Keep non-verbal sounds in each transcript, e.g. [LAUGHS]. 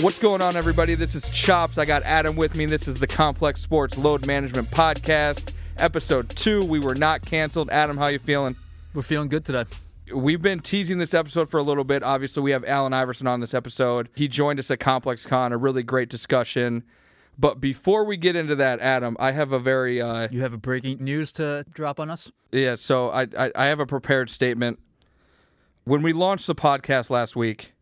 What's going on, everybody? This is Chopz. I got Adam with me. This is the Complex Sports Load Management Podcast, episode two. We were not canceled. Adam, how you feeling? We're feeling good today. We've been teasing this episode for a little bit. Obviously, we have Allen Iverson on this episode. He joined us at Complex Con, a really great discussion. But before we get into that, Adam, I have a very uh, You have a breaking news to drop on us? yeah. So I, I I have a prepared statement. When we launched the podcast last week,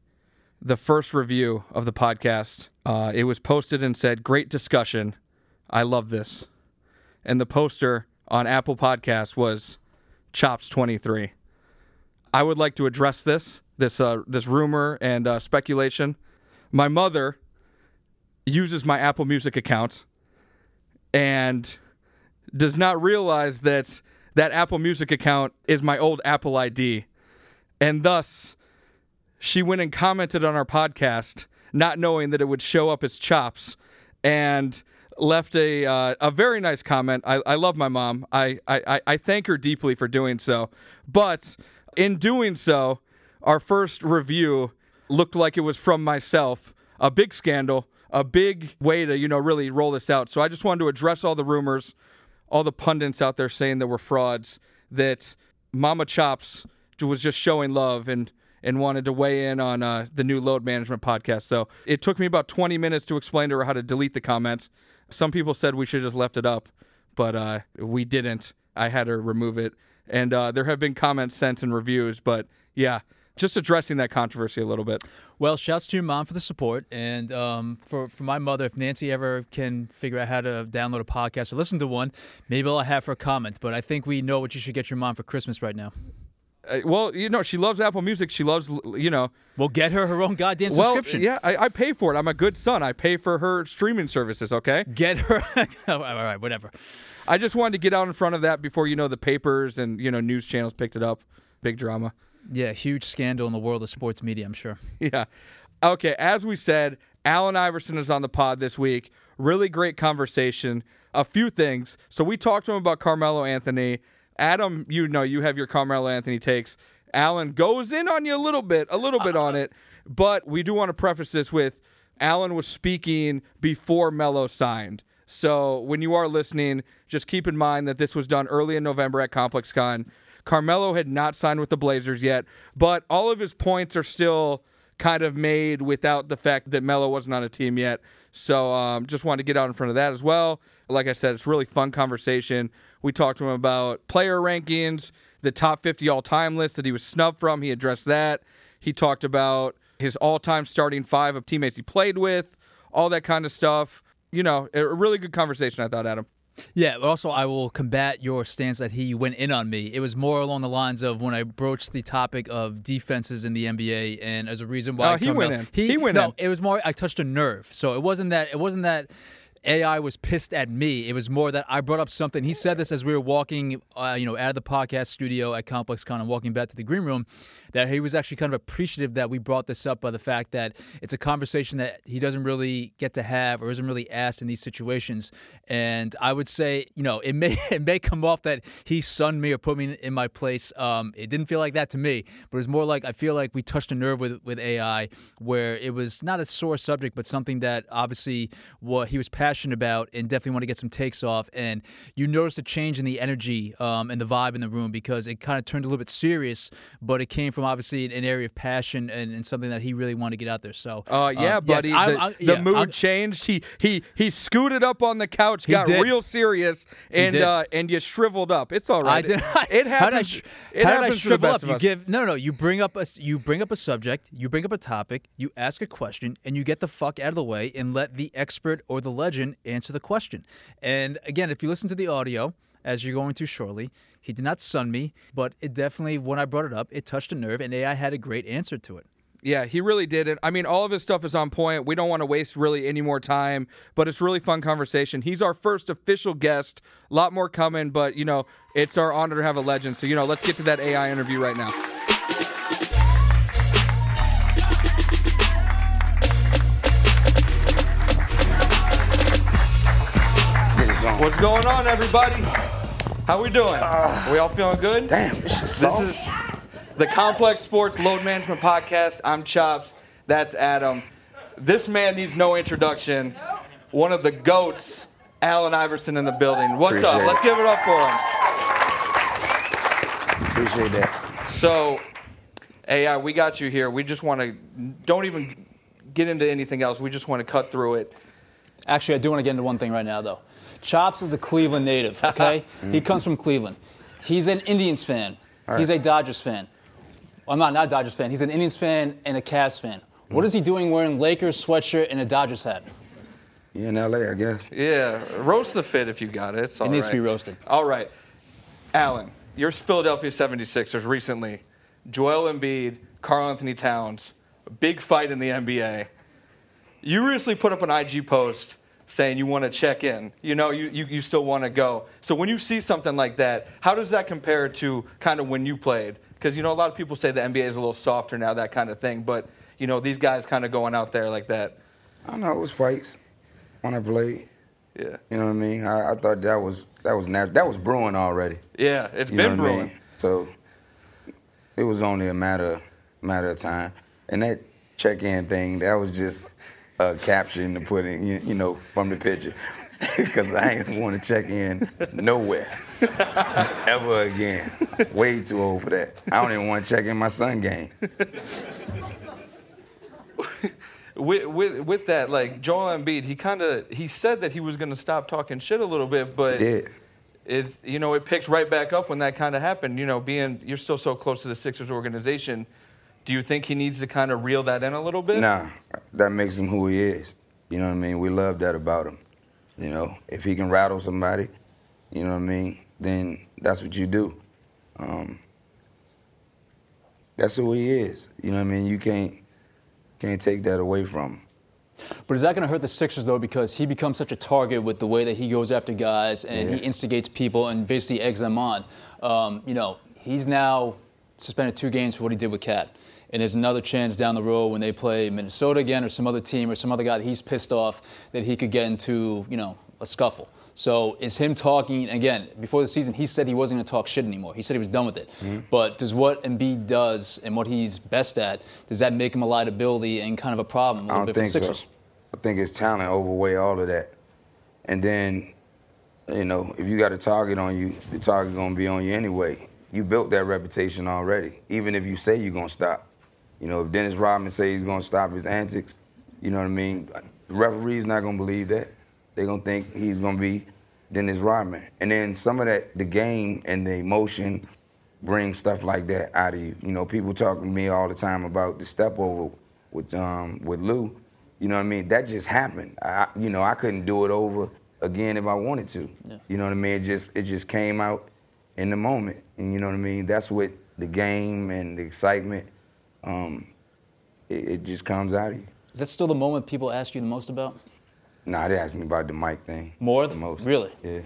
the first review of the podcast, uh, it was posted and said, "Great discussion. I love this." And the poster on Apple Podcasts was Chops twenty three. I would like to address this this uh, this rumor and uh, speculation. My mother uses my Apple Music account and does not realize that that Apple Music account is my old Apple ID, and thus she went and commented on our podcast, not knowing that it would show up as chops, and left a uh, a very nice comment. I, I love my mom. I, I I thank her deeply for doing so, but in doing so, our first review looked like it was from myself. A big scandal, a big way to you know really roll this out. So I just wanted to address all the rumors, all the pundits out there saying that we're frauds. That Mama Chopz was just showing love and and wanted to weigh in on uh, the new load management podcast. So it took me about 20 minutes to explain to her how to delete the comments. Some people said we should have just left it up, but uh, we didn't. I had her remove it. And uh, there have been comments sent and reviews, but yeah, just addressing that controversy a little bit. Well, shouts to your mom for the support. And um, for, for my mother, if Nancy ever can figure out how to download a podcast or listen to one, maybe I'll have her comment. But I think we know what you should get your mom for Christmas right now. Uh, well, you know, she loves Apple Music. She loves, you know. We'll get her her own goddamn Well, subscription. yeah, I, I pay for it. I'm a good son. I pay for her streaming services. Okay. Get her. [LAUGHS] all right, whatever. I just wanted to get out in front of that before you know the papers and you know news channels picked it up. Big drama. Yeah, huge scandal in the world of sports media, I'm sure. [LAUGHS] Yeah. Okay, as we said, Allen Iverson is on the pod this week. Really great conversation. A few things. So we talked to him about Carmelo Anthony. Adam, you know you have your Carmelo Anthony takes. Allen goes in on you a little bit, a little bit on it. But we do want to preface this with Allen was speaking before Melo signed. So when you are listening, just keep in mind that this was done early in November at ComplexCon. Carmelo had not signed with the Blazers yet, but all of his points are still kind of made without the fact that Melo wasn't on a team yet. So um, just wanted to get out in front of that as well. Like I said, it's a really fun conversation. We talked to him about player rankings, the top 50 all time list that he was snubbed from. He addressed that. He talked about his all time starting five of teammates he played with, all that kind of stuff. You know, a really good conversation, I thought, Adam. Yeah, also I will combat your stance that he went in on me. It was more along the lines of when I broached the topic of defenses in the NBA, and as a reason why Oh, he went in. He, He went no, in. it was more I touched a nerve. So it wasn't that. It wasn't that. AI was pissed at me. It was more that I brought up something. He said this as we were walking, uh, you know, out of the podcast studio at Complex Con and walking back to the green room, that he was actually kind of appreciative that we brought this up by the fact that it's a conversation that he doesn't really get to have or isn't really asked in these situations. And I would say, you know, it may [LAUGHS] it may come off that he sunned me or put me in my place. Um, it didn't feel like that to me, but it was more like I feel like we touched a nerve with with AI where it was not a sore subject, but something that obviously what he was passionate about and definitely want to get some takes off. And you noticed a change in the energy um, and the vibe in the room because it kind of turned a little bit serious, but it came from obviously an area of passion and, and something that he really wanted to get out there. So, Uh, yeah, yes, buddy. I- the I- the yeah, mood I'll- changed. He he he scooted up on the couch, got did. real serious, and uh, and you shriveled up. It's all right. I did. [LAUGHS] It how did I, happens. how did I happens the shrivel up? You give no, no, no. You bring up a you bring up a subject, you bring up a topic, you ask a question, and you get the fuck out of the way and let the expert or the legend answer the question. And again, if you listen to the audio. as you're going to shortly. He did not sun me, but it definitely, when I brought it up, it touched a nerve, and AI had a great answer to it. Yeah, he really did it. I mean, all of his stuff is on point. We don't want to waste really any more time, but it's really fun conversation. He's our first official guest. A lot more coming, but you know, it's our honor to have a legend. So, you know, let's get to that AI interview right now. What's going on, everybody? How we doing? Are we all feeling good? Damn, this is This is the Complex Sports Load Management Podcast. I'm Chopz. That's Adam. This man needs no introduction. One of the goats, Allen Iverson in the building. What's up? It. Let's give it up for him. Appreciate that. So, AI, we got you here. We just want to, don't even get into anything else. We just want to cut through it. Actually, I do want to get into one thing right now, though. Chopz is a Cleveland native, okay? [LAUGHS] he mm-hmm. comes from Cleveland. He's an Indians fan. He's a Dodgers fan. Well, I'm not, not a Dodgers fan. He's an Indians fan and a Cavs fan. What mm. is he doing wearing Lakers sweatshirt and a Dodgers hat? You in LA, I guess. Yeah, roast the fit if you got it. It's all It needs to be right. roasted. All right. Allen, your Philadelphia 76ers recently, Joel Embiid, Karl-Anthony Towns, big fight in the NBA. You recently put up an IG post saying you want to check in. You know, you, you, you still want to go. So when you see something like that, how does that compare to kind of when you played? Because, you know, a lot of people say the NBA is a little softer now, that kind of thing. But, you know, these guys kind of going out there like that. I don't know, it was fights when I played. Yeah. You know what I mean? I, I thought that was that was nat- that was brewing already. Yeah, it's You been what I brewing. mean? So it was only a matter matter of time. And that check-in thing, that was just a caption to put in, you, you know, from the picture. [LAUGHS] Because I ain't want to check in nowhere [LAUGHS] ever again. Way too old for that. I don't even want to check in my son game. with, with, with that, like Joel Embiid, he kind of he said that he was going to stop talking shit a little bit, but it you know it picked right back up when that kind of happened. You know, being you're still so close to the Sixers organization, do you think he needs to kind of reel that in a little bit? Nah, that makes him who he is. You know what I mean? We love that about him. You know, if he can rattle somebody, you know what I mean, then that's what you do. Um, that's who he is. You know what I mean? You can't can't take that away from him. But is that going to hurt the Sixers though? Because he becomes such a target with the way that he goes after guys and he instigates people and basically eggs them on. Um, you know, he's now suspended two games for what he did with KAT. And there's another chance down the road when they play Minnesota again or some other team or some other guy that he's pissed off that he could get into, you know, a scuffle. So is him talking again before the season? He said he wasn't going to talk shit anymore. He said he was done with it. Mm-hmm. But does what Embiid does and what he's best at does that make him a liability and kind of a problem a I don't bit think so. I think his talent overweigh all of that. And then, you know, if you got a target on you, the target gonna be on you anyway. You built that reputation already. Even if you say you're gonna stop. You know, if Dennis Rodman say he's gonna stop his antics, you know what I mean? The referee's not gonna believe that. They're gonna think he's gonna be Dennis Rodman. And then some of that, the game and the emotion brings stuff like that out of you. You know, people talk to me all the time about the step over with um with Lue. You know what I mean? That just happened. I, you know, I couldn't do it over again if I wanted to. You know what I mean? It just it just came out in the moment, and you know what I mean. That's what the game and the excitement. Um, it, it just comes out of you. Is that still the moment people ask you the most about? Nah, they ask me about the mic thing. More? the most. Really? Yeah.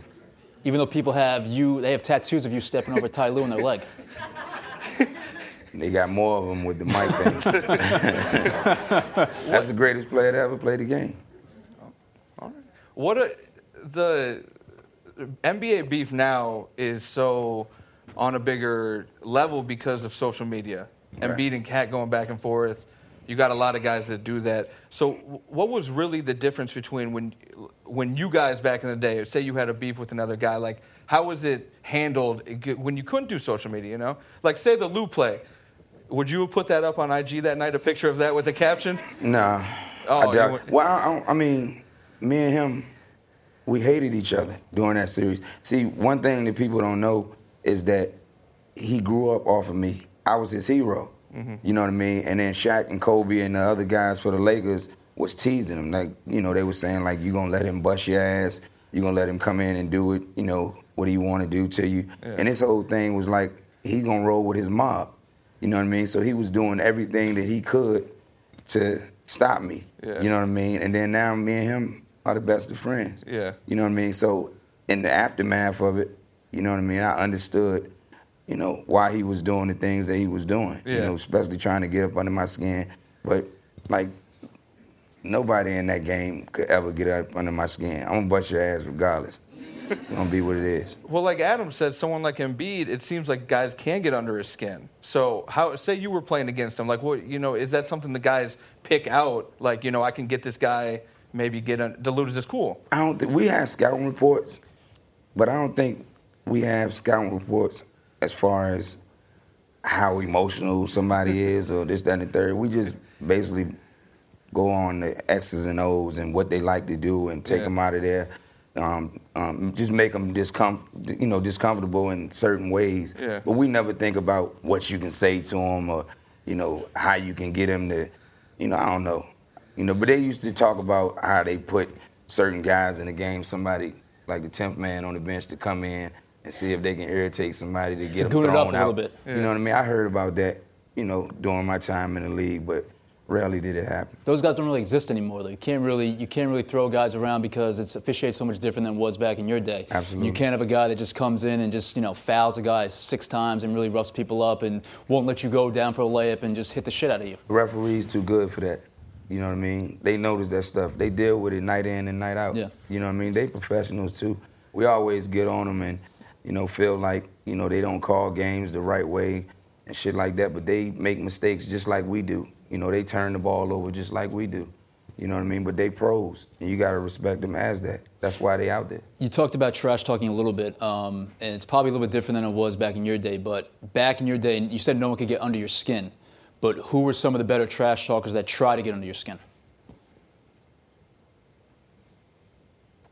Even though people have you, they have tattoos of you stepping over Ty Lue in their leg. [LAUGHS] They got more of them with the mic thing. [LAUGHS] That's the greatest player to ever play the game. What a, the NBA beef now is so on a bigger level because of social media. Right. Embiid and KAT going back and forth. You got a lot of guys that do that. So, what was really the difference between when when you guys back in the day, say you had a beef with another guy, like how was it handled when you couldn't do social media? You know, like say the Lue play. Would you have put that up on IG that night, a picture of that with a caption? Nah. Oh, I doubt. went- well, I, I mean, me and him, we hated each other during that series. See, one thing that people don't know is that he grew up off of me. I was his hero. Mm-hmm. You know what I mean? And then Shaq and Kobe and the other guys for the Lakers was teasing him. Like, you know, they were saying like, you gonna let him bust your ass? You gonna let him come in and do it? You know, what do you want to do to you. And this whole thing was like he gonna roll with his mob. You know what I mean? So he was doing everything that he could to stop me. Yeah. You know what I mean? And then now me and him are the best of friends. Yeah. You know what I mean? So in the aftermath of it, you know what I mean, I understood, you know, why he was doing the things that he was doing. You know, especially trying to get up under my skin. But like nobody in that game could ever get up under my skin. I'm gonna bust your ass regardless. It's [LAUGHS] gonna be what it is. Well, like Adam said, someone like Embiid, it seems like guys can get under his skin. So, how say you were playing against him? Like, what you know, is that something the guys pick out? Like, you know, I can get this guy, maybe get un- dilute his cool. I don't think we have scouting reports, but I don't think we have scouting reports as far as how emotional somebody [LAUGHS] is or this, that, and the third. We just basically go on the X's and O's and what they like to do and take Yeah. them out of there. Um, um, just make them discom- you know, discomfortable in certain ways. Yeah. But we never think about what you can say to them or, you know, how you can get them to, you know, I don't know. You know, but they used to talk about how they put certain guys in the game, somebody like the 10th man on the bench to come in and see if they can irritate somebody to get them goon it thrown up a little bit. You know what I mean? I heard about that, you know, during my time in the league, but rarely did it happen. Those guys don't really exist anymore. Though you can't really you can't really throw guys around because it's officiated so much different than it was back in your day. Absolutely. You can't have a guy that just comes in and just you know fouls a guy six times and really roughs people up and won't let you go down for a layup and just hit the shit out of you. The referees too good for that. You know what I mean? They notice that stuff. They deal with it night in and night out. Yeah. You know what I mean? They professionals too. We always get on them and, you know, feel like, you know, they don't call games the right way and shit like that, but they make mistakes just like we do. You know, they turn the ball over just like we do. You know what I mean? But they pros, and you got to respect them as that. That's why they out there. You talked about trash talking a little bit, um, and it's probably a little bit different than it was back in your day. But back in your day, you said no one could get under your skin. But who were some of the better trash talkers that try to get under your skin?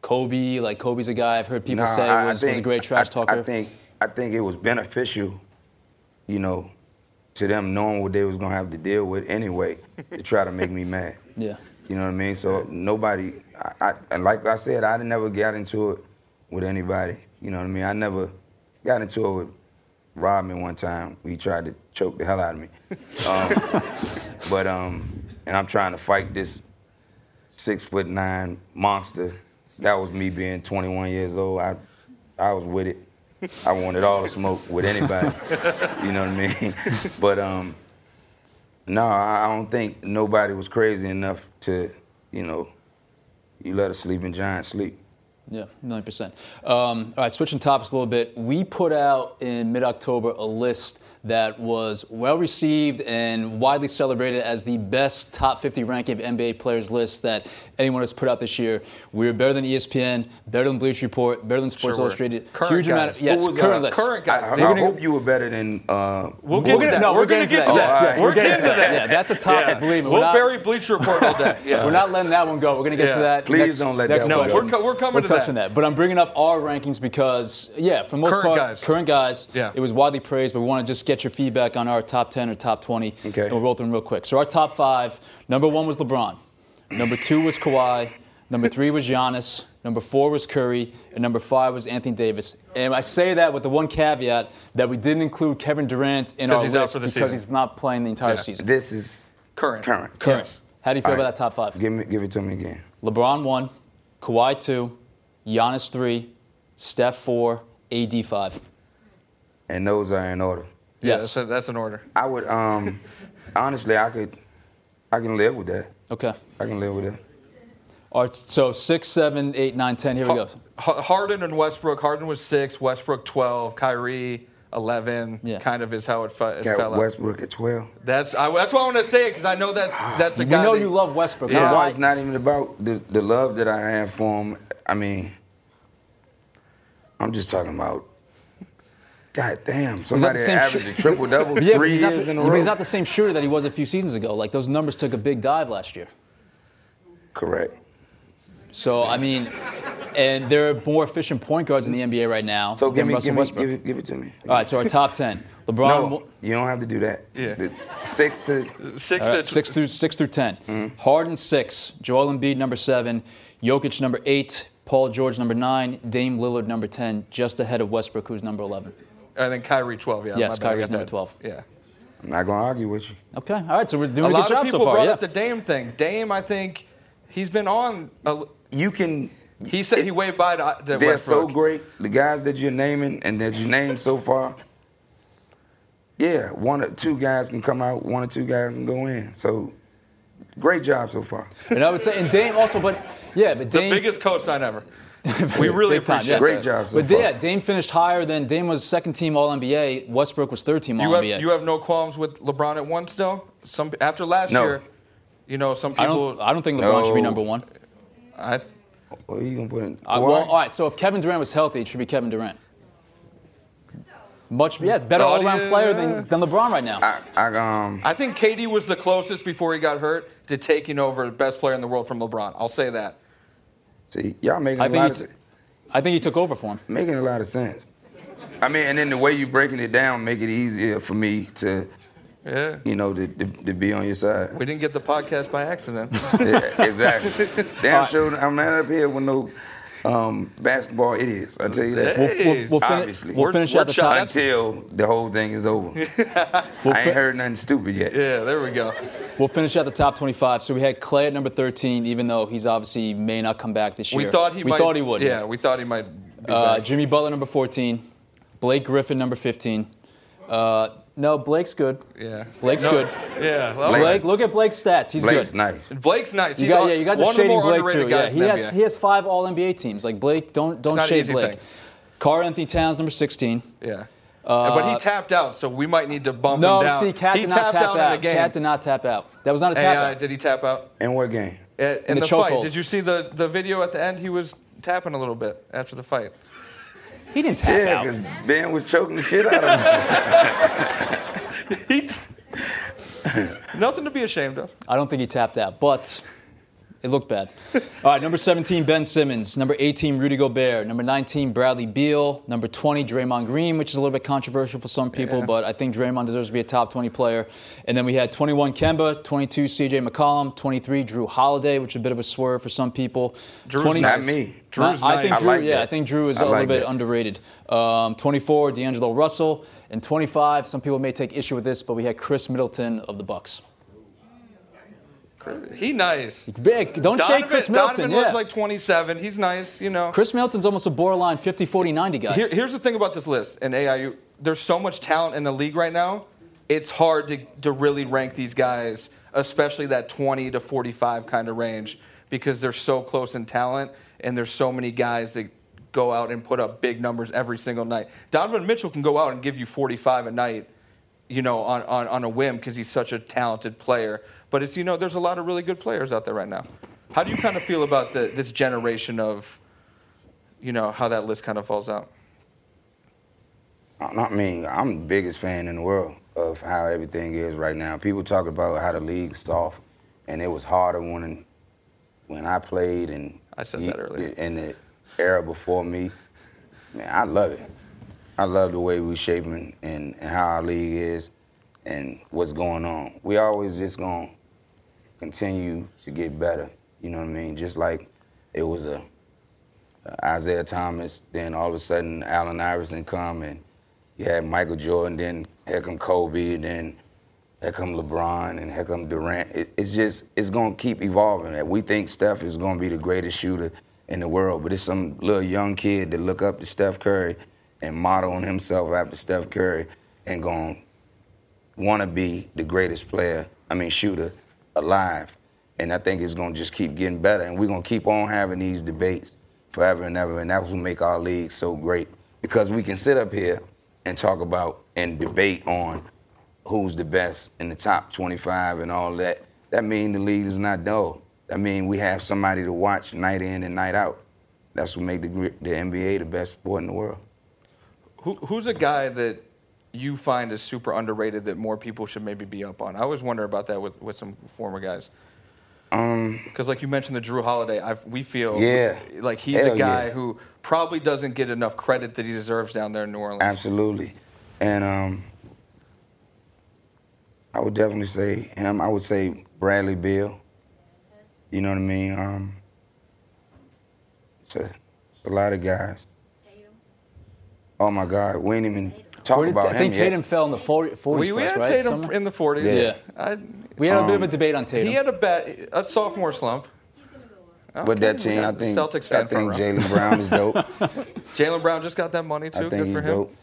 Kobe, like Kobe's a guy I've heard people Nah, say I- I was, was a great trash talker. I think I think it was beneficial, you know, to them knowing what they was gonna have to deal with anyway to try to make me [LAUGHS] mad. Yeah. You know what I mean? So nobody, I, I, and like I said, I never got into it with anybody. You know what I mean? I never got into it with Rodman one time. He tried to choke the hell out of me. [LAUGHS] Um, but um, and I'm trying to fight this six foot nine monster. That was me being 21 years old. I, I was with it. I wanted all the smoke with anybody. [LAUGHS] you know what I mean? But um, no, I I don't think nobody was crazy enough to, you know, you let a sleeping giant sleep. Yeah, million percent. Um, all right, switching topics a little bit. We put out in mid October a list that was well received and widely celebrated as the best top 50 ranking of NBA players list that anyone has put out this year. We were better than ESPN, better than Bleach Report, better than Sports Sure. Illustrated. Current Huge amount guys. of yes, current uh, list. current guys. I, I, I hope you were better than. Uh, We'll We're get to gonna- that. no, we're we're going to getting get to to that. that. Yes, yes, we're we're getting getting to to that. that. Yeah, that's a topic, believe me. We're We'll not- bury Bleacher Report all day. Yeah. [LAUGHS] We're not letting that one go. We're going to get Yeah. to that. Please next, don't let next that one question. go. We're co- we're coming We're to that. touching that. But I'm bringing up our rankings because, yeah, for most Current part, guys. current guys, Yeah. it was widely praised, but we want to just get your feedback on our top 10 or top 20. Okay. And we'll roll through them real quick. So our top five, number one was LeBron. Number two was Kawhi. Number three was Giannis. Number four was Curry. And number five was Anthony Davis. And I say that with the one caveat that we didn't include Kevin Durant in 'Cause our he's out list for the because season. he's not playing the entire Yeah. season. this is Current. current. Current. Yes. How do you feel All about right. that top five? Give me, give it to me again. LeBron one, Kawhi two, Giannis three, Steph four, AD five. And those are in order. Yeah, Yes. that's, a, that's an order. I would, um, honestly, I could, I can live with that. Okay. I can live with that. All right. So six, seven, eight, nine, ten. Here we go. Harden and Westbrook. Harden was six. Westbrook twelve. Kyrie eleven. Yeah. Kind of is how it, fe- it Got fell out. Westbrook at 12. That's I, that's why I want to say it because I know that's ah. that's a We guy. know that- you love Westbrook. Yeah. So why? it's not even about the, the love that I have for him. I mean, I'm just talking about. God damn, somebody the same averaged shit? a triple double [LAUGHS] Yeah, three he's not years the, in a but row. he's not the same shooter that he was a few seasons ago. Like those numbers took a big dive last year. Correct. So I mean, and there are more efficient point guards in the NBA right now So than give me, Russell give me, Westbrook. give it, give it to me. All right. So our top ten: [LAUGHS] LeBron. No, you don't have to do that. Yeah. The six to six. All right, to- six through six through 10 Mm-hmm. Harden six, Joel Embiid number seven, Jokic number eight, Paul George number nine, Dame Lillard number ten, just ahead of Westbrook, who's number eleven. I think Kyrie 12. Yeah. Yes, my bad, I Kyrie's got number 12. Yeah. I'm not gonna argue with you. Okay, all right. So we're doing A a, lot good job of people so far. brought yeah. up the Dame thing. Dame, I think he's been on. A, You can. he said he waved by to, uh, to They're so great. The guys that you're naming and that you named so far. Yeah, one or two guys can come out. One or two guys can go in. So, great job so far. and I would say, and Dame also, but yeah, but Dame, The biggest co-sign ever. We really Big time, appreciate yes. Great that. job so But far. yeah, Dame finished higher than Dame was second team All NBA. Westbrook was third team All NBA. you have no qualms with LeBron at one still? Some after last No. year, you know, some I people. don't. I don't think LeBron should be number one. I, What are you gonna put in? Uh, well, all right. So if Kevin Durant was healthy, it should be Kevin Durant. Much, yeah, better Oh, all-around player than, than LeBron right now. I, I um. I think KD was the closest before he got hurt to taking over the best player in the world from LeBron. I'll say that. See, y'all making I a think lot he of t- I think he took over for him. making a lot of sense. I mean, and then the way you're breaking it down make it easier for me to, Yeah. you know, to, to, to be on your side. We didn't get the podcast by accident. Yeah, exactly. [LAUGHS] Damn sure I'm not up here with no um, basketball idiots. I tell you that. We'll, we'll, we'll, fin- Obviously. we'll We're- finish we're at the top. Until the whole thing is over. [LAUGHS] I ain't heard nothing stupid yet. yeah, there we go. We'll finish at the top 25. So we had Clay at number 13, even though he's obviously may not come back this year. We thought he we might. thought he would. Yeah, we thought he might. Be Uh. Jimmy Butler number 14, Blake Griffin number 15. Uh, no, Blake's good. yeah. Blake's No, good. Yeah. well, Blake- Blake, look at Blake's stats. He's Blake's good. nice. Blake's nice. You He's got, on- yeah, you guys one are of the shading more Blake underrated too. Yeah, guys he the has NBA. he has five All NBA teams. Like Blake, don't don't not an shade easy Blake. thing. Karl-Anthony Towns number 16. Yeah. but he tapped out, so we might need to bump Uh, No, him down. see, KAT he did not tapped tap out, out. in the game. KAT did not tap out. That was not a Hey, tap uh, out. did he tap out? In what game? Uh, In, the the, fight. chokehold. Did you see the, the video at the end? He was tapping a little bit after the fight. He didn't tap Yeah, out. because Ben was choking the shit out of him. [LAUGHS] He t- [LAUGHS] Nothing to be ashamed of. I don't think he tapped out, but it looked bad. [LAUGHS] All right, number 17, Ben Simmons. Number 18, Rudy Gobert. Number 19, Bradley Beal. Number 20, Draymond Green, which is a little bit controversial for some people, Yeah. but I think Draymond deserves to be a top 20 player. And then we had 21, Kemba. 22, CJ McCollum. 23, Jrue Holiday, which is a bit of a swerve for some people. Jrue's 20 Not me. Jrue's I think nice. I Jrue, like yeah, that. I think Jrue is I a little bit that. underrated. Um, 24, D'Angelo Russell, and 25. Some people may take issue with this, but we had Khris Middleton of the Bucks. He nice. Big, don't Donovan, shake Khris Middleton. Donovan yeah. looks like 27. He's nice, you know. Khris Middleton's almost a borderline 50, 40, 90 guy. Here, here's the thing about this list and AIU. There's so much talent in the league right now. It's hard to, to really rank these guys, especially that 20 to 45 kind of range, because they're so close in talent and there's so many guys that go out and put up big numbers every single night. Donovan Mitchell can go out and give you 45 a night, you know, on, on, on a whim because he's such a talented player. But it's, you know, there's a lot of really good players out there right now. How do you kind of feel about the, this generation of, you know, how that list kind of falls out? Uh, I mean, I'm the biggest fan in the world of how everything is right now. People talk about how the league's soft, and it was harder when when I played and I said that earlier. in the era before me. Man, I love it. I love the way we're shaping and, and how our league is and what's going on. We always just gonna continue to get better. You know what I mean? Just like it was a Isiah Thomas, then all of a sudden Allen Iverson come and you had Michael Jordan, then here come Kobe, then here come LeBron, and here come Durant. It, it's just it's gonna keep evolving. We think Steph is gonna be the greatest shooter in the world, but it's some little young kid that look up to Steph Curry and modeling himself after Steph Curry and gonna want to be the greatest player, I mean shooter, alive. And I think it's gonna just keep getting better, and we're gonna keep on having these debates forever and ever, and that's what make our league so great because we can sit up here and talk about and debate on who's the best in the top 25 and all that. That means the league is not dull. That means we have somebody to watch night in and night out. That's what make the the NBA the best sport in the world. Who, who's a guy that you find is super underrated that more people should maybe be up on? I always wonder about that with, with some former guys. Um, Because, like you mentioned, the Jrue Holiday, i we feel Yeah. like he's a guy yeah. who probably doesn't get enough credit that he deserves down there in New Orleans. Absolutely. And um, I would definitely say him. I would say Bradley Beal. You know what I mean? Um, it's a a lot of guys. Oh my God, we ain't even talk Where did- about I think Tatum yet. fell in the 40, 40s We, we had right? Tatum Somewhere? in the 40s. Yeah. I, we had a bit of a Um, debate on Tatum. he had a bad, a sophomore slump. But that team, I think, Celtics fan I think. Jaylen Brown is dope. [LAUGHS] Jaylen Brown just got that money too. I Good think for him. dope.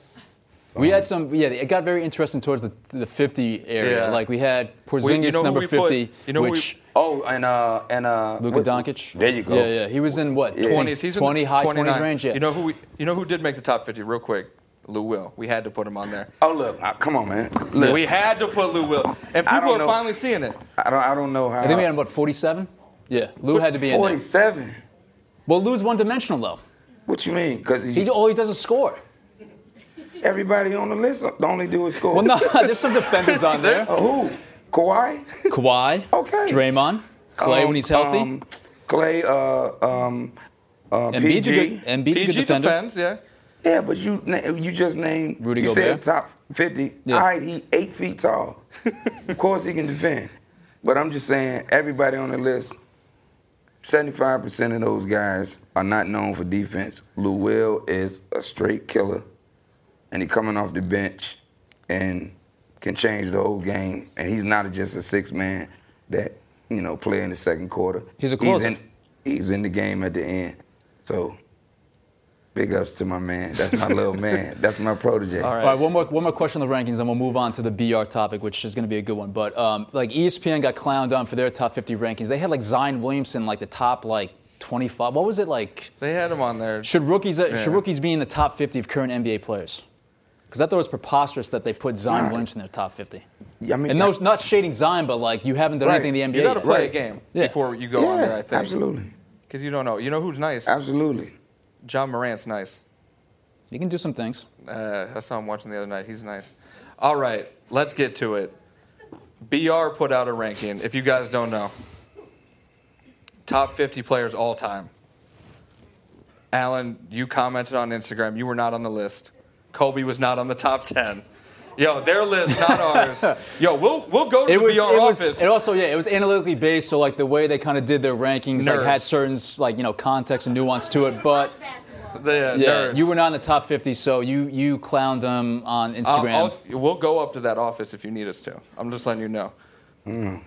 We had some, yeah, it got very interesting towards the, the 50 area. Yeah. Like we had Porzingis, We- you know number we put- 50, you know who we- which Oh, and uh, and uh, Luka what- Doncic. There you go. Yeah, yeah. He was in what? Yeah. 20, 20s. He's in 20 the high 29. 20s range. Yeah. You know who we, you know who did make the top 50 real quick? Lou Will. We had to put him on there. Oh look, uh, come on, man. Look, We had to put Lou Will, and people are know. finally seeing it. I don't, I don't know how. I think we had him, what, 47? Yeah. Lou had to be in. Forty-seven. Well, Lou's one dimensional, though. What you mean? Because He, all he does is score. Everybody on the list the only do is score. Well, no, [LAUGHS] there's some defenders on there. Oh, [LAUGHS] who? Kawhi. Kawhi. Okay. Draymond. Clay Um, when he's healthy. Um, Clay. Uh, um, uh, Embiid's a PG. good, Embiid's good PG defender. defends, yeah. Yeah, but you you just named Rudy you Gobert? said top fifty. Yeah. All right, he eight feet tall. [LAUGHS] of course he can defend. But I'm just saying, everybody on the list, 75% of those guys are not known for defense. Lou Will is a straight killer, and he coming off the bench and can change the whole game. And he's not just a six man that you know play in the second quarter. He's a He's in, he's in the game at the end. So big ups to my man. That's my little [LAUGHS] man. That's my protege. All right. All right, one more, one more question on the rankings, then we'll move on to the BR topic, which is going to be a good one. But um, like ESPN got clowned on for their top 50 rankings. They had like Zion Williamson like the top like 25. What was it like? They had him on there. Should rookies uh, Yeah. should rookies be in the top 50 of current NBA players? Because I thought it was preposterous that they put Zion Right. Williamson in their top 50. Yeah, I mean, And no, not shading Zion, but like you haven't done Right. anything in the NBA. You got to play Right. a game Yeah. before you go yeah, on there. I think. absolutely, Because you don't know. You know who's nice? absolutely. John Morant's nice. You can do some things. Uh, I saw him watching the other night. He's nice. All right, let's get to it. BR put out a ranking. If you guys don't know, top 50 players all time. Allen, you commented on Instagram. You were not on the list. Kobe was not on the top [LAUGHS] 10. Yo, their list, not ours. [LAUGHS] Yo, we'll we'll go to It the was, BR it was, office. it also, yeah, it was analytically based, so like the way they kind of did their rankings, like had certain like you know context and nuance to it. But The, uh, yeah, nerds. you were not in the top 50, so you you clowned them on I'll- Instagram. I'll- we'll go up to that office if you need us to. I'm just letting you know. [LAUGHS]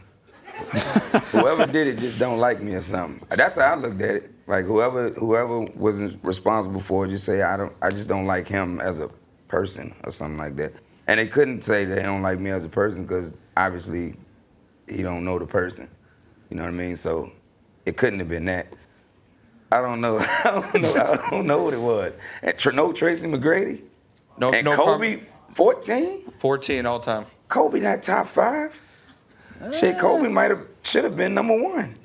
whoever did it just don't like me or something. That's how I looked at it. Like whoever whoever wasn't responsible for it, just say I don't. I just don't like him as a person or something like that. And they couldn't say they don't like me as a person because obviously he don't know the person. You know what I mean? So it couldn't have been that. I don't know. [LAUGHS] I don't know. I don't know what it was. And tr- no Tracy McGrady. No, and no Kobe, 14. 14 all time. Kobe not top five. Shit, Kobe might have should have been number one.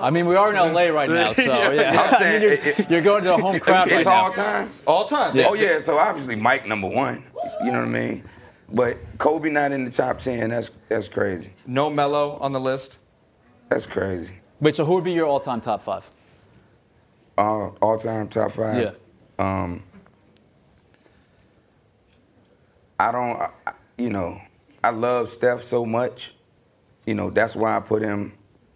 I mean, we are in LA right now, so [LAUGHS] yeah. I'm I mean, you're, it- it- you're going to the home crowd right it's now. all time. All time. Yeah. Oh yeah, so obviously Mike number one. You know what I mean? But Kobe not in the top ten. That's that's crazy. No Melo on the list. That's crazy. Wait, so who would be your all-time top five? Uh, all time top five. Yeah. Um. I don't. I, I- you know, I love Steph so much. You know, that's why I put him.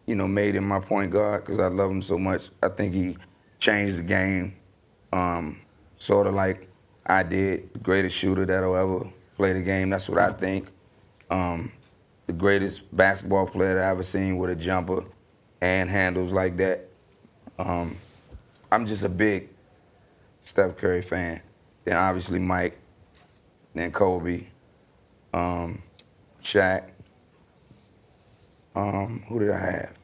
You know, made him my point guard because I love him so much. I think he changed the game, um, sort of like I did. The greatest shooter that'll ever play the game. That's what I think. Um, the greatest basketball player that I ever seen with a jumper and handles like that. Um, I'm just a big Steph Curry fan. Then obviously Mike, then Kobe, um, Shaq. Um, who did I have?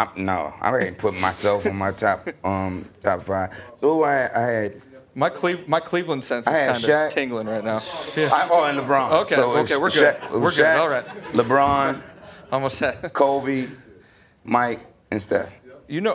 I'm, no, I ain't put myself on my top um, top five. So I, I had My Cleve, my Cleveland sense is I had kind Shaq. of tingling right now. I, oh, and LeBron. Okay, so okay, we're good. Shaq- We're good, all right. LeBron, [LAUGHS] Almost said. Kobe, Mike, and Steph. You know,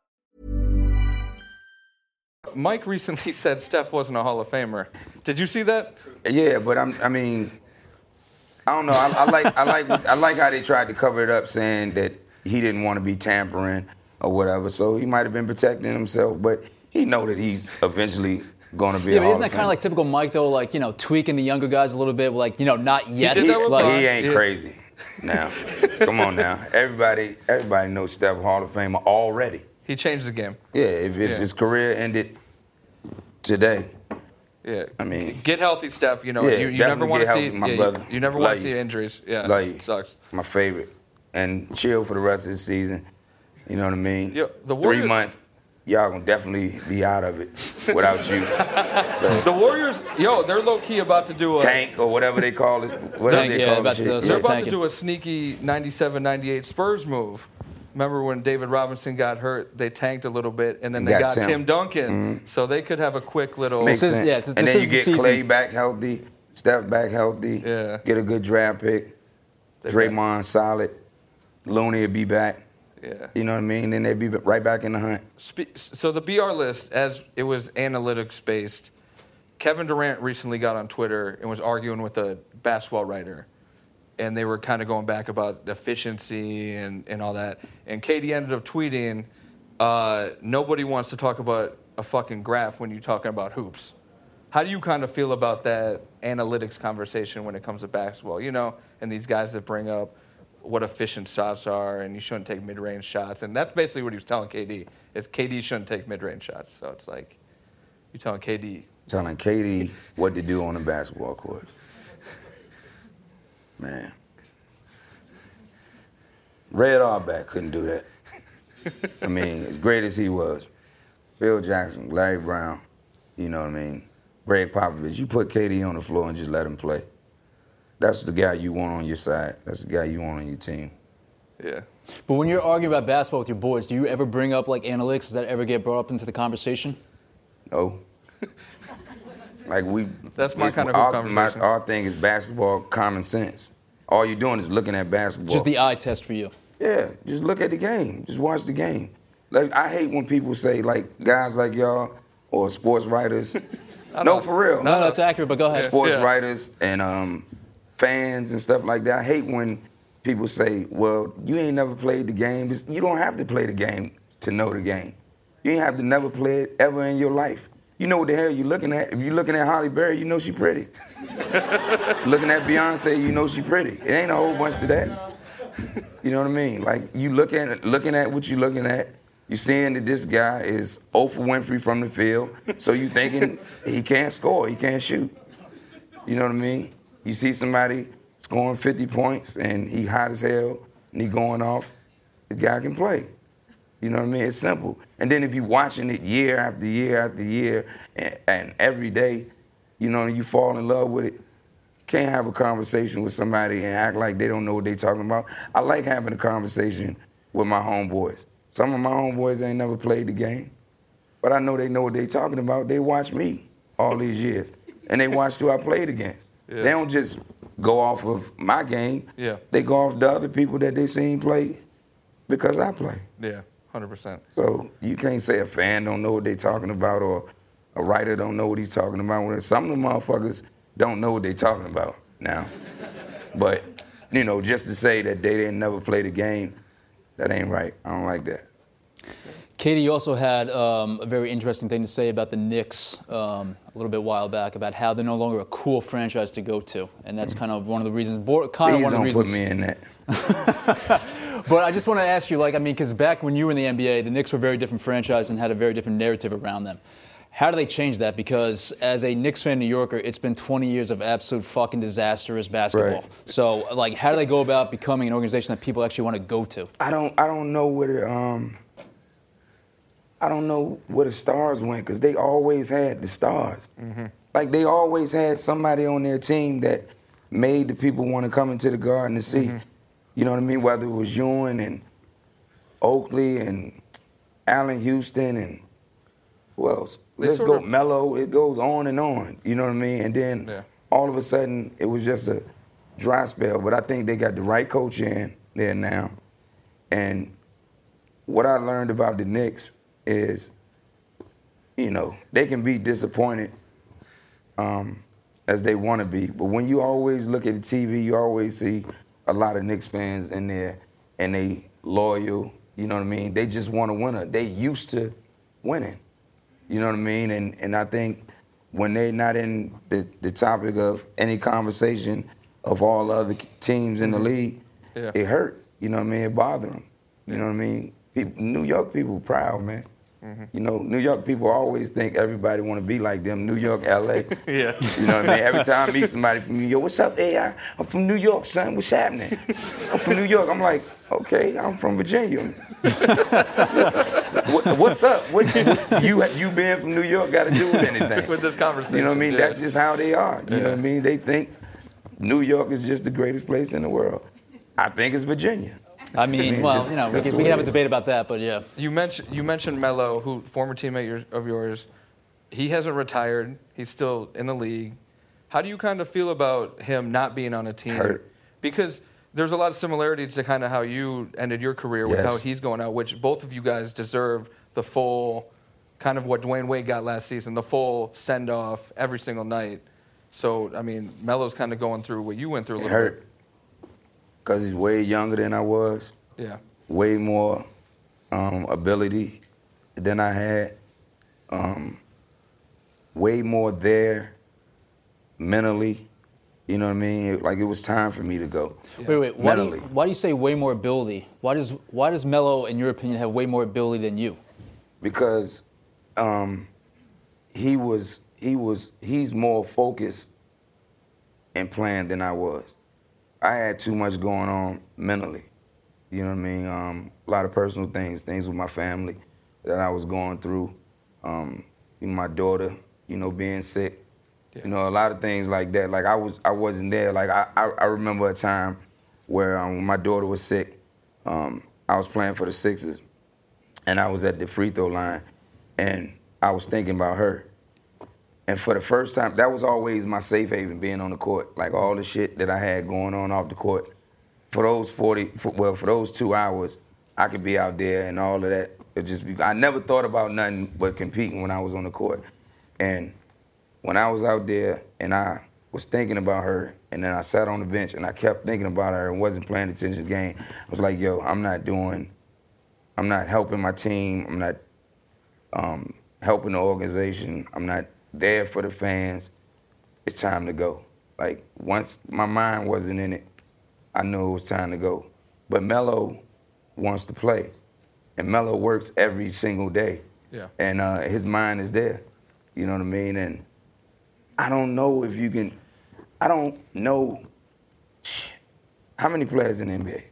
Mike recently [LAUGHS] said Steph wasn't a Hall of Famer. Did you see that? Yeah, but I'm. I mean, I don't know. I, I like. I like. I like how they tried to cover it up, saying that he didn't want to be tampering or whatever. So he might have been protecting himself, but he know that he's eventually going to be. Yeah, a but Hall isn't that kind of like typical Mike though? Like you know, tweaking the younger guys a little bit, like you know, not yet. did that like, He ain't Yeah. crazy. Now, come on now. Everybody, everybody knows Steph Hall of Famer already. He changed the game. Yeah, if, if Yeah. his career ended today, Yeah. I mean, Get healthy, Steph. You know, Yeah, you, you never want to see my yeah, brother. You, never want Like- to see injuries. Yeah, like it sucks. my favorite, and chill for the rest of the season. You know what I mean? Yeah, the Three months, y'all gonna definitely be out of it without you. [LAUGHS] So The Warriors, yo, they're low key about to do a. tank or whatever they call it, whatever Tank, they yeah, call about it. to- shit. Uh, they're Yeah, about to do a sneaky 97 98 Spurs move. Remember when David Robinson got hurt? They tanked a little bit, and then they Got got Tim. Tim, Duncan. Mm-hmm. So they could have a quick little. Makes This is- sense. yeah, this- and then is you the get season. Clay back healthy, Steph back healthy. Yeah. Get a good draft pick. Draymond solid. Looney will be back. Yeah. You know what I mean? Then they'd be right back in the hunt. So the BR list, as it was analytics based, Kevin Durant recently got on Twitter and was arguing with a basketball writer, and they were kind of going back about efficiency and, and all that. And KD ended up tweeting, uh, "Nobody wants to talk about a fucking graph when you're talking about hoops." How do you kind of feel about that analytics conversation when it comes to basketball? You know, and these guys that bring up what efficient shots are, and you shouldn't take mid-range shots, and that's basically what he was telling KD is KD shouldn't take mid-range shots. So it's like you're telling KD, telling KD what to do on the basketball court. Man. Red Auerbach couldn't do that. I mean, as great as he was, Phil Jackson, Larry Brown, you know what I mean, Gregg Popovich, you put KD on the floor and just let him play. That's the guy you want on your side. That's the guy you want on your team. yeah, But when you're arguing about basketball with your boys, do you ever bring up like analytics? Does that ever get brought up into the conversation? No. [LAUGHS] like we. That's my we- kind of our, conversation. My, our thing is basketball common sense. All you're doing is looking at basketball. Just the eye test for you. Yeah, just look at the game. Just watch the game. Like I hate when people say like guys like y'all or sports writers. [LAUGHS] no, for real. No, that's accurate. But go ahead. Sports Yeah. writers and um, fans and stuff like that. I hate when people say, "Well, you ain't never played the game." You don't have to play the game to know the game. You ain't have to never play it ever in your life. You know what the hell you're looking at. If you're looking at Halle Berry, you know she pretty. [LAUGHS] looking at Beyonce, you know she pretty. It ain't a whole bunch to that. You know what I mean? Like you look at looking at what you're looking at. You're seeing that this guy is Oprah Winfrey from the field, so you thinking he can't score, he can't shoot. You know what I mean? You see somebody scoring 50 points and he hot as hell and he going off, the guy can play. You know what I mean? It's simple. And then if you're watching it year after year after year and, and every day, you know, you fall in love with it, can't have a conversation with somebody and act like they don't know what they're talking about. I like having a conversation with my homeboys. Some of my homeboys ain't never played the game, but I know they know what they talking about. They watch me all these years, and they watch who I played against. Yeah. They don't just go off of my game. Yeah. They go off the other people that they seen play because I play. yeah, hundred percent. So you can't say a fan don't know what they're talking about or a writer don't know what he's talking about. When some of the motherfuckers don't know what they're talking about now. but you know, just to say that they didn't never play the game, that ain't right. I don't like that. KD also had um, a very interesting thing to say about the Knicks um, a little bit while back about how they're no longer a cool franchise to go to, and that's kind of one of the reasons. bo- Kind of Please one of the don't reasons. put me in that. [LAUGHS] But I just want to ask you, like, I mean, because back when you were in the NBA, the Knicks were a very different franchise and had a very different narrative around them. How do they change that? Because as a Knicks fan, New Yorker, it's been 20 years of absolute fucking disastrous basketball. Right. So, like, how do they go about becoming an organization that people actually want to go to? I don't I don't know where the um I don't know where the stars went because they always had the stars. Like they always had somebody on their team that made the people want to come into the garden to see. You know what I mean? Whether it was Ewing and Oakley and Allan Houston and who else? They Let's go of- Melo. It goes on and on. You know what I mean? And then Yeah. all of a sudden it was just a dry spell, but I think they got the right coach in there now. And what I learned about the Knicks is, you know, they can be disappointed um, as they want to be, but when you always look at the TV, you always see a lot of Knicks fans in there, and they loyal. You know what I mean? They just want to win. They used to winning. You know what I mean? And and I think when they're not in the, the topic of any conversation of all other teams in the mm-hmm. league, Yeah. it hurt. You know what I mean? It bothered them. You know what I mean? People, New York people proud, man. Mm-hmm. You know, New York people always think everybody want to be like them. New York, LA. [LAUGHS] Yeah. You know what I mean? Every time I meet [LAUGHS] somebody from New York, what's up, AI? I'm from New York, son. What's happening? I'm from New York. I'm like, okay, I'm from Virginia. [LAUGHS] what, what's up? What, what you you being from New York got to do with anything? With this conversation, You know what I mean? yeah. That's just how they are. You know what I mean? They think New York is just the greatest place in the world. I think it's Virginia. I mean, [LAUGHS] mean, well, just- you know, we that's can, we way can have a debate about that, but yeah. You mentioned you mentioned Melo, who former teammate your- of yours. He hasn't retired. He's still in the league. How do you kind of feel about him not being on a team? Hurt. Because there's a lot of similarities to kind of how you ended your career with how he's going out, which both of you guys deserve the full kind of what Dwyane Wade got last season, the full send off every single night. So I mean, Melo's kind of going through what you went through a It little hurt because he's way younger than I was. Yeah. way more um, ability than I had. Um, way more there mentally. You know what I mean? It- like it was time for me to go. Wait, wait. Why do, you, why do you say way more ability? Why does why does Melo, in your opinion, have way more ability than you? because um, he was he was he's more focused and planned than I was. I had too much going on mentally. You know what I mean? Um, a lot of personal things, things with my family that I was going through. Um, you know, my daughter, you know, being sick. You know, a lot of things like that. Like I was, I wasn't there. Like I, I, I remember a time where um, when my daughter was sick, um, I was playing for the Sixers, and I was at the free throw line, and I was thinking about her. And for the first time, that was always my safe haven, being on the court. Like all the shit that I had going on off the court. For those 40, for, well, for those two hours, I could be out there and all of that. It just I never thought about nothing but competing when I was on the court. And when I was out there and I was thinking about her, and then I sat on the bench and I kept thinking about her and wasn't paying attention to the game, I was like, yo, I'm not doing, I'm not helping my team. I'm not um, helping the organization. I'm not there for the fans. It's time to go. Like once my mind wasn't in it, I knew it was time to go. But Melo wants to play, and Melo works every single day. Yeah. And uh, his mind is there. You know what I mean? And I don't know if you can. I don't know. [SNIFFS] How many players in the NBA?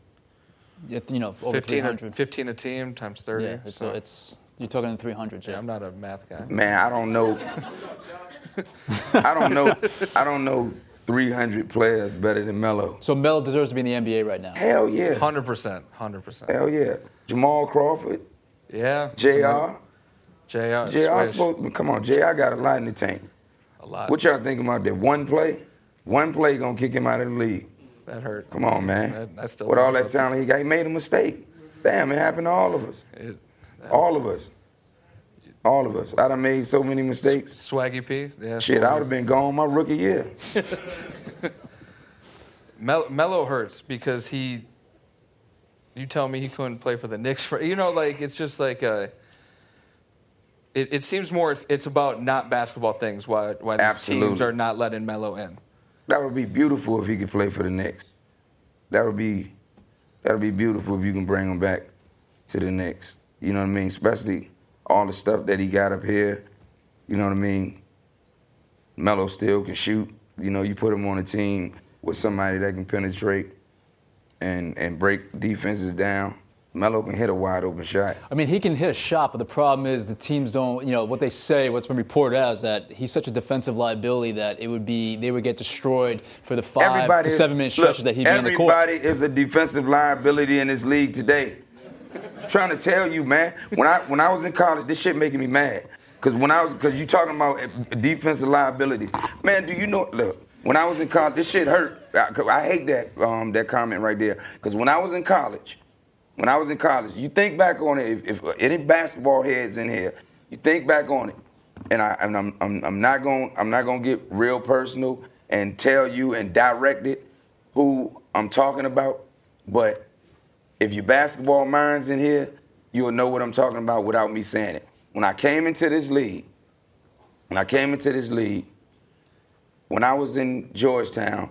You you know, over 15 a, 300. 15 a team times 30. Yeah, it's, so- it's you're talking in the 300s. yeah, Yeah. I'm not a math guy. Man, I don't know. [LAUGHS] I don't know. I don't know 300 players better than Melo. So Melo deserves to be in the NBA right now. Hell yeah. 100%. 100%. Hell yeah. Jamal Crawford, Yeah. Jr. JR. Jr. Swish. Supposed, come on, Jr. got a lot in the tank. A lot. What y'all think about that? One play, one play gonna kick him out of the league. that hurt. Come on, man. That- that still With all that talent he got, he made a mistake. Damn, it happened to all of us. It, All of us. All of us. I done made so many mistakes. Swaggy P. Yeah. Shit, I would have been gone my rookie year. [LAUGHS] Mel- Melo hurts because he. You tell me he couldn't play for the Knicks for you know like it's just like a. It, it seems more it's, it's about not basketball things why why these teams are not letting Melo in. That would be beautiful if he could play for the Knicks. That would be that would be beautiful if you can bring him back to the Knicks. You know what I mean? Especially all the stuff that he got up here. You know what I mean? Melo still can shoot. You know, you put him on a team with somebody that can penetrate and and break defenses down. Melo can hit a wide open shot. I mean, he can hit a shot, but the problem is the teams don't. You know what they say, what's been reported as is that he's such a defensive liability that it would be they would get destroyed for the five to is- seven minute stretches look, that he'd be in the court. Everybody is a defensive liability in this league today. Trying to tell you, man. When I when I was in college, this shit making me mad. Cause when I was, cause you talking about defensive liability, man. Do you know? Look, When I was in college, this shit hurt. I, 'cause I hate that um, that comment right there. Because when I was in college, when I was in college, you think back on it. If, if any basketball heads in here, you think back on it, and I and I'm I'm, I'm not going I'm not gonna get real personal and tell you and direct it who I'm talking about, but if you basketball minds in here, you'll know what I'm talking about without me saying it. When I came into this league, when I came into this league, when I was in Georgetown,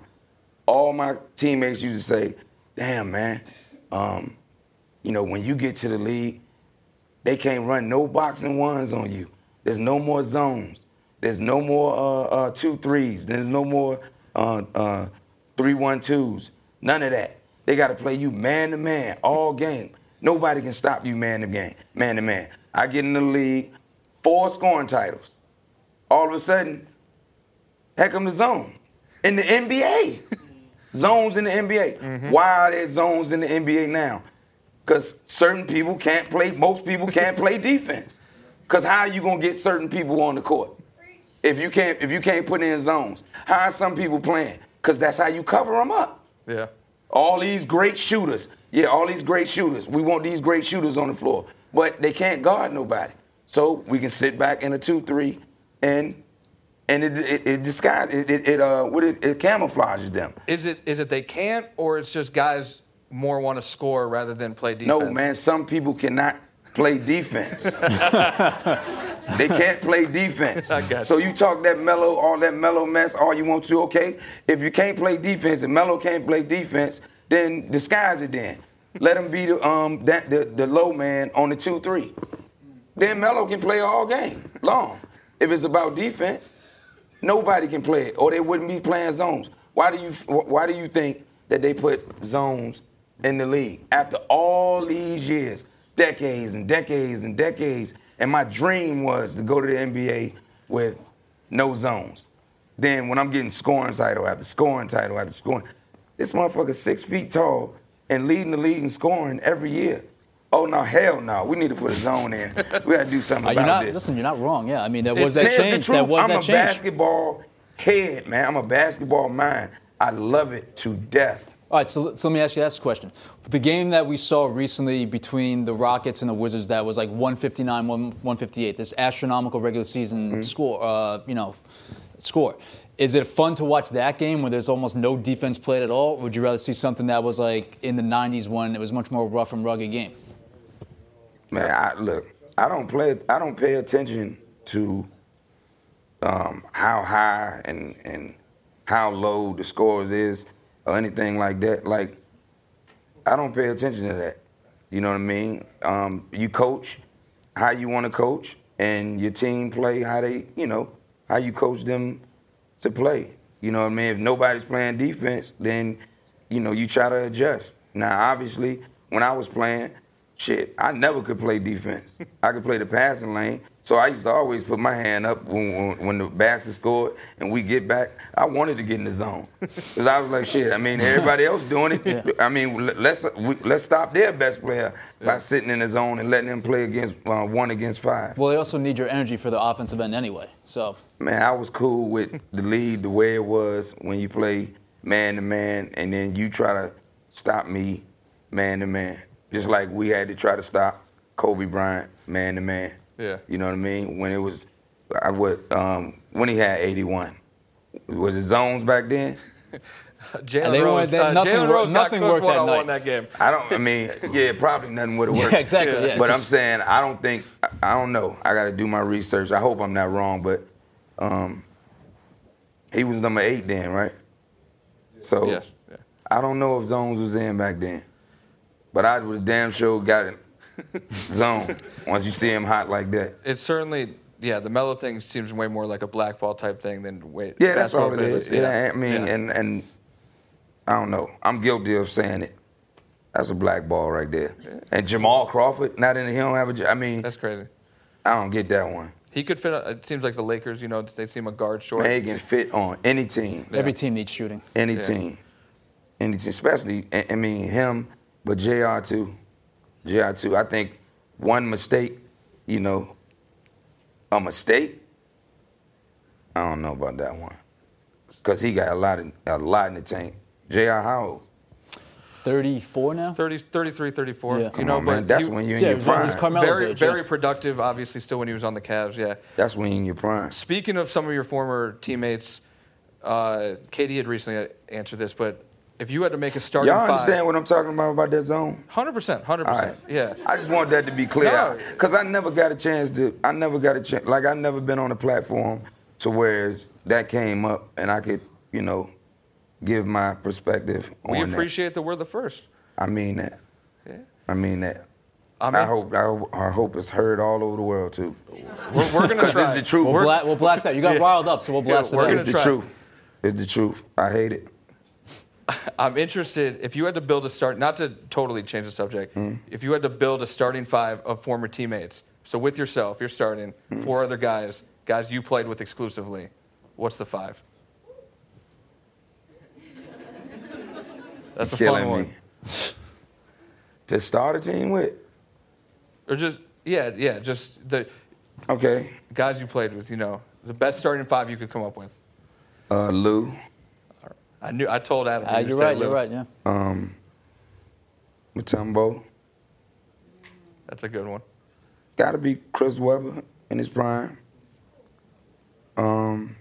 all my teammates used to say, "Damn, man, um, you know, when you get to the league, they can't run no box-and-ones on you. There's no more zones. There's no more uh, uh, two threes. There's no more uh, uh, three one twos. None of that. They got to play you man to man all game. Nobody can stop you man to game, man to man. I get in the league, four scoring titles. All of a sudden, heck, I'm the zone in the NBA. [LAUGHS] zones in the NBA. Mm-hmm. Why are there zones in the NBA now? Because certain people can't play, most people can't play [LAUGHS] defense. Because how are you gonna get certain people on the court? If you can't, if you can't put in zones, how are some people playing? Because that's how you cover them up. Yeah. All these great shooters, yeah, all these great shooters. We want these great shooters on the floor, but they can't guard nobody. So we can sit back in a two-three, and and it it, it disguise it, it, it uh what it, it camouflages them. Is it is it they can't or it's just guys more want to score rather than play defense? No, man, some people cannot play defense. [LAUGHS] they can't play defense. [LAUGHS] So you. you talk that Melo, all that Melo mess, all you want to, okay? If you can't play defense and Melo can't play defense, then disguise it then. Let him be the um that the, the low man on the two three. Then Melo can play all game long. If it's about defense, nobody can play it, or they wouldn't be playing zones. Why do you why do you think that they put zones in the league after all these years, decades and decades and decades? And my dream was to go to the NBA with no zones. Then when I'm getting scoring title after scoring title after scoring, this motherfucker six feet tall and leading the league in scoring every year. Oh no, hell no. We need to put a zone in. We gotta do something about not, this. listen, you're not wrong. Yeah, I mean, there was It's- that change. the There was I'm that a change. basketball head, man. I'm a basketball mind. I love it to death. All right, so, so let me ask you this question. The game that we saw recently between the Rockets and the Wizards that was like 159, 158, this astronomical regular season Mm-hmm. score, uh, you know, score. Is it fun to watch that game where there's almost no defense played at all? Or would you rather see something that was like in the 90s when it was much more rough and rugged game? Man, I, look, I don't play. I don't pay attention to um, how high and and how low the scores is or anything like that. Like, I don't pay attention to that. You know what I mean? Um, you coach how you want to coach, and your team play how they, you know, how you coach them to play. You know what I mean? If nobody's playing defense, then you know you try to adjust. Now, obviously, when I was playing, shit, I never could play defense. I could play the passing lane, so I used to always put my hand up when, when, when the basket scored and we get back. I wanted to get in the zone [LAUGHS] because I was like, shit. I mean, everybody else doing it. I mean, let- let's we, let's stop their best player by sitting in the zone and letting them play against uh, one against five. Well, they also need your energy for the offensive end anyway. So, Man, I was cool with the lead the way it was when you play man to man, and then you try to stop me man to man, just like we had to try to stop Kobe Bryant man to man. Yeah. You know what I mean? When it was, I would um, when he had 81. Was it zones back then? [LAUGHS] Jalen They Rose, weren't- uh, nothing Jalen wor- Rose got nothing cooked worked that one-on-one night. that game. I don't. I mean, [LAUGHS] yeah, probably nothing would have worked. yeah, exactly. Yeah. Yeah, but I'm saying I don't think I- I don't know. I got to do my research. I hope I'm not wrong, but um, he was number eight then, right? So Yes. Yeah. I don't know if zones was in back then, but I was damn sure got it [LAUGHS] zone once you see him hot like that. It's certainly yeah. The Melo thing seems way more like a blackball type thing than wait. Yeah, that's all it basketball is. ability. Yeah, I mean, Yeah. and and I don't know. I'm guilty of saying it. That's a black ball right there. And Jamal Crawford, not in the, he don't have a. j- I mean, that's crazy. I don't get that one. He could fit. Uh, it seems like the Lakers. You know, they seem a guard short. Man, he can fit on any team. every team needs shooting. Any Yeah. team. Any team, especially, I I mean, him, but JR too. JR too. I think one mistake, you know, a mistake, I don't know about that one. Cause he got a lot of a lot in the tank. J.R. Howell. 34 now. 30, 33, 34. Yeah. You Come know, on, man. but That's he- when you're in Yeah, your prime. Carmelo's very, age, yeah. productive. Obviously, still when he was on the Cavs. Yeah. That's when you're in your prime. Speaking of some of your former teammates, uh, KD had recently answered this, but if you had to make a starting Y'all five, understand what I'm talking about about that zone? hundred percent, hundred percent. right. yeah. I just want that to be clear. No. Because I never got a chance to, I never got a chance, like, I never been on a platform to where that came up and I could, you know, give my perspective We appreciate that we're the first. I mean that. Yeah. I mean that. I I, mean, hope I, hope- I hope it's heard all over the world too. we're, we're gonna [LAUGHS] Because try. it's the truth. We'll, bla- we'll blast that. You got Yeah. riled up, so we'll blast we're it. it's out. gonna the try. truth. It's the truth. I hate it. [LAUGHS] I'm interested if you had to build a start, not to totally change the subject. Hmm. If you had to build a starting five of former teammates, so with yourself, you're starting Hmm. four other guys, guys you played with exclusively. What's the five? [LAUGHS] That's a Killing fun me. one. To start a team with? Or just yeah, yeah, just the Okay. guys you played with. You know, the best starting five you could come up with. Uh, Lou, I knew. I told Adam. Uh, you you're right. You're right. Yeah. um, Mutombo. That's a good one. Got to be Chris Webber in his prime. Um,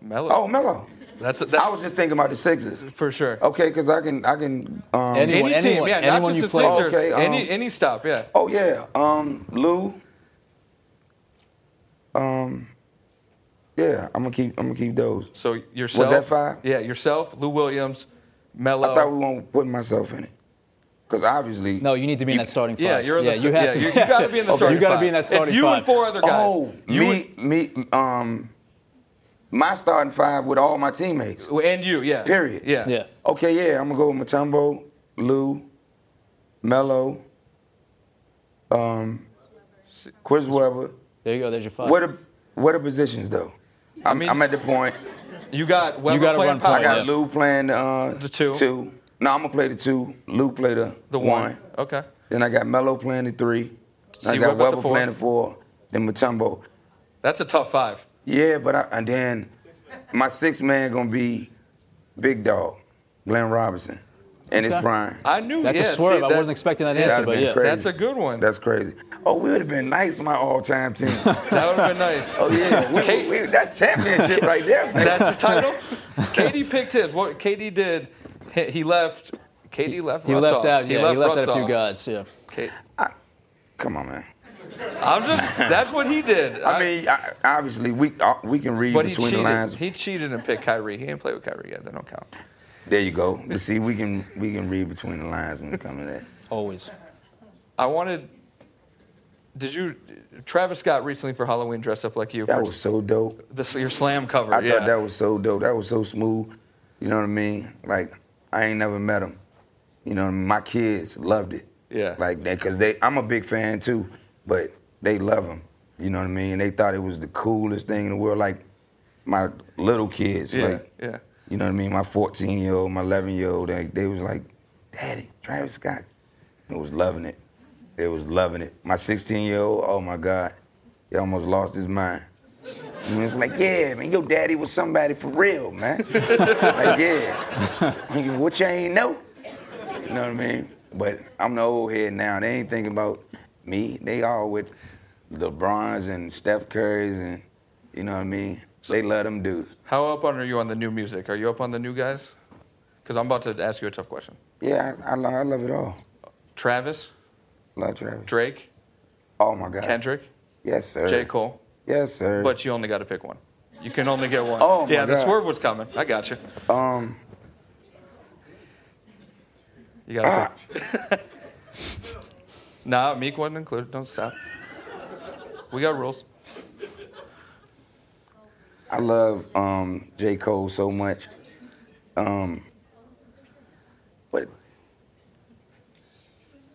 Melo. oh, Melo. that's that, I was just thinking about the Sixers. for sure. Okay, because I can, I can. Um, Any- Any team, anyone- yeah, not just the. Sixers. Okay, um, any any stop, yeah. oh yeah, um, Lou. Um, yeah, I'm gonna keep, I'm gonna keep those. So yourself. Was that five? Yeah, yourself, Lou Williams, Melo. I thought we won't put myself in it, because obviously. No, you need to be in that starting five. yeah, you're in yeah, the. you have yeah, to. You, you got to be in the [LAUGHS] Okay, starting You got to five. be in that starting It's you five. and four other guys. Oh, you me, me, um, my starting five with all my teammates. and, and you, yeah. Period. Yeah. Yeah. Okay, yeah, I'm gonna go with Mutombo, Lou, Melo, um, Chris Webber. There you go. There's your five. What are what are positions though? I'm, mean- I'm at the point. You got Webber gotta playing run power. I got yeah. Lou playing uh, The two. Two. No, I'm gonna play the two. Lou play the The one. Okay. Then I got Melo playing the three. Then I C. got Webber the playing the four. Then Mutombo. That's a tough five. Yeah, but I, and then my sixth man gonna be Big Dog, Glenn Robinson, in his Okay. prime. I knew. That's a swerve. see, I wasn't expecting that answer, but yeah. crazy. That's a good one. That's crazy. Oh, we would have been nice, my all-time team. [LAUGHS] that would have been nice. oh yeah, we, Kate- we, that's championship right there, man. That's the title. [LAUGHS] KD picked his. What KD did, he, he left. KD left. He Russ left off. out. Yeah, he left Russ out a few off. guys. Yeah. K- Come on, man. I'm just. [LAUGHS] That's what he did. I mean, I, obviously we uh, we can read but he between cheated. the lines. He cheated and picked Kyrie. He didn't play with Kyrie yet. That don't count. There you go. But see, we can we can read between the lines when it comes to that. Always. I wanted. Did you? Travis Scott recently for Halloween dressed up like you. That was so dope. this, your slam cover. I yeah. thought that was so dope. That was so smooth. You know what I mean? Like I ain't never met him. You know, what I mean? my kids loved it. Yeah. Like that, cause they. I'm a big fan too, but they love him. You know what I mean? They thought it was the coolest thing in the world. Like my little kids. Yeah, Like, yeah. You know what I mean? My 14 year old, my 11 year old. They, they was like, Daddy, Travis Scott. They was loving it. They was loving it. My 16 year old, oh my God, he almost lost his mind. Was like, yeah, man, your daddy was somebody for real, man. [LAUGHS] like, yeah. [LAUGHS] what you ain't know? You know what I mean? But I'm the old head now. They ain't thinking about me. They all with LeBrons and Steph Curry's and, you know what I mean? They let them do. How up on are you on the new music? Are you up on the new guys? Because I'm about to ask you a tough question. Yeah, I, I, lo- I love it all. Travis, Love Travis. Drake, Oh my God. Kendrick, Yes, sir. J. Cole. Yes, sir. But you only got to pick one. You can only get one. Oh, my yeah, the God. swerve was coming. I got you. um, You got to pick. [LAUGHS] nah, Meek wasn't included. Don't stop. We got rules. I love um, J. Cole so much. Um, but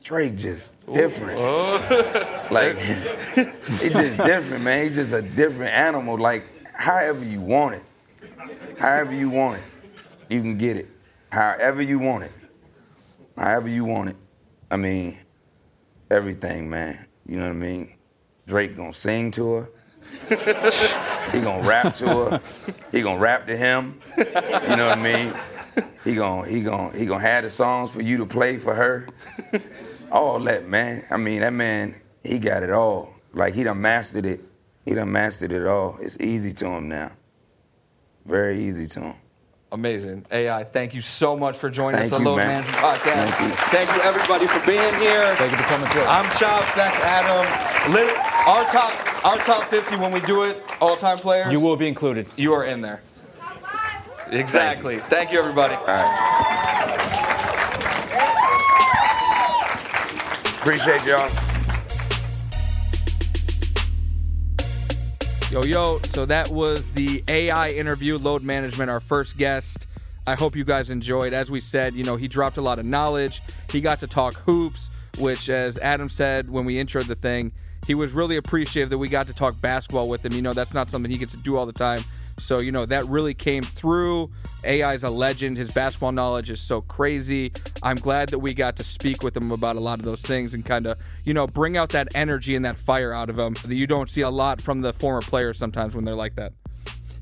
Drake just different. [LAUGHS] like it's just different, man. He's just a different animal. Like however you want it, however you want it, you can get it. However you want it, however you want it. I mean, everything, man. You know what I mean? Drake gonna sing to her. He gonna rap to her. He gonna rap to him. You know what I mean? He gonna he gonna he gonna have the songs for you to play for her. All that man. I mean that man. He got it all. Like he done mastered it. He done mastered it all. It's easy to him now. Very easy to him. Amazing. AI, thank you so much for joining Thank us on you, Load man. Management Podcast. Thank you. Thank you, everybody, for being here. Thank you for coming through. I'm Chopz. That's Adam. Lit- our top, our top 50 when we do it, all-time players. You will be included. You are in there. Exactly. Thank you, everybody. All right. Appreciate y'all. Yo, yo. So that was the AI interview, load management, our first guest. I hope you guys enjoyed. As we said, you know, he dropped a lot of knowledge. He got to talk hoops, which, as Adam said when we introed the thing, he was really appreciative that we got to talk basketball with him. You know, that's not something he gets to do all the time. So, you know, that really came through. AI is a legend. His basketball knowledge is so crazy. I'm glad that we got to speak with him about a lot of those things and kind of, you know, bring out that energy and that fire out of him that you don't see a lot from the former players sometimes when they're like that.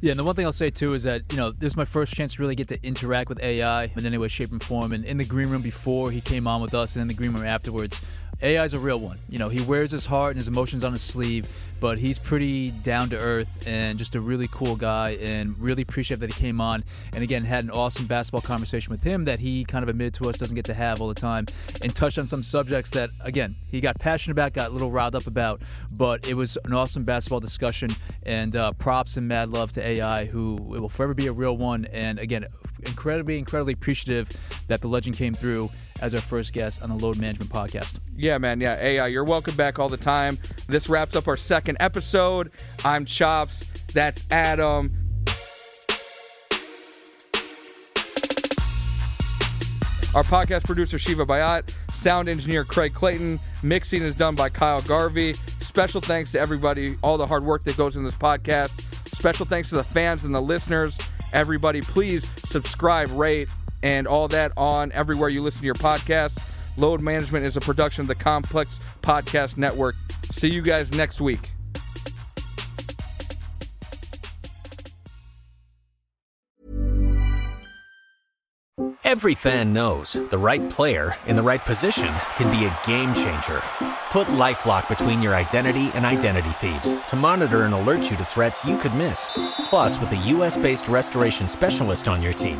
Yeah, and the one thing I'll say too is that you know this is my first chance to really get to interact with AI in any way, shape, and form. And in the green room before he came on with us, and in the green room afterwards, AI is a real one. You know, he wears his heart and his emotions on his sleeve, but he's pretty down to earth and just a really cool guy. And really appreciate that he came on. And again, had an awesome basketball conversation with him that he kind of admitted to us doesn't get to have all the time, and touched on some subjects that again he got passionate about, got a little riled up about. But it was an awesome basketball discussion. And uh, props and mad love to AI, who will forever be a real one. And again, incredibly, incredibly appreciative that the legend came through as our first guest on the Load Management Podcast. Yeah, man. Yeah, AI, uh, you're welcome back all the time. This wraps up our second episode. I'm Chopz. That's Adam. Our podcast producer, Shiva Bayat. Sound engineer, Craig Clayton. Mixing is done by Kyle Garvey. Special thanks to everybody, all the hard work that goes in this podcast. Special thanks to the fans and the listeners. Everybody, please subscribe, rate, and all that on everywhere you listen to your podcast. Load Management is a production of the Complex Podcast Network. See you guys next week. Every fan knows the right player in the right position can be a game changer. Put LifeLock between your identity and identity thieves to monitor and alert you to threats you could miss. Plus, with a US-based restoration specialist on your team,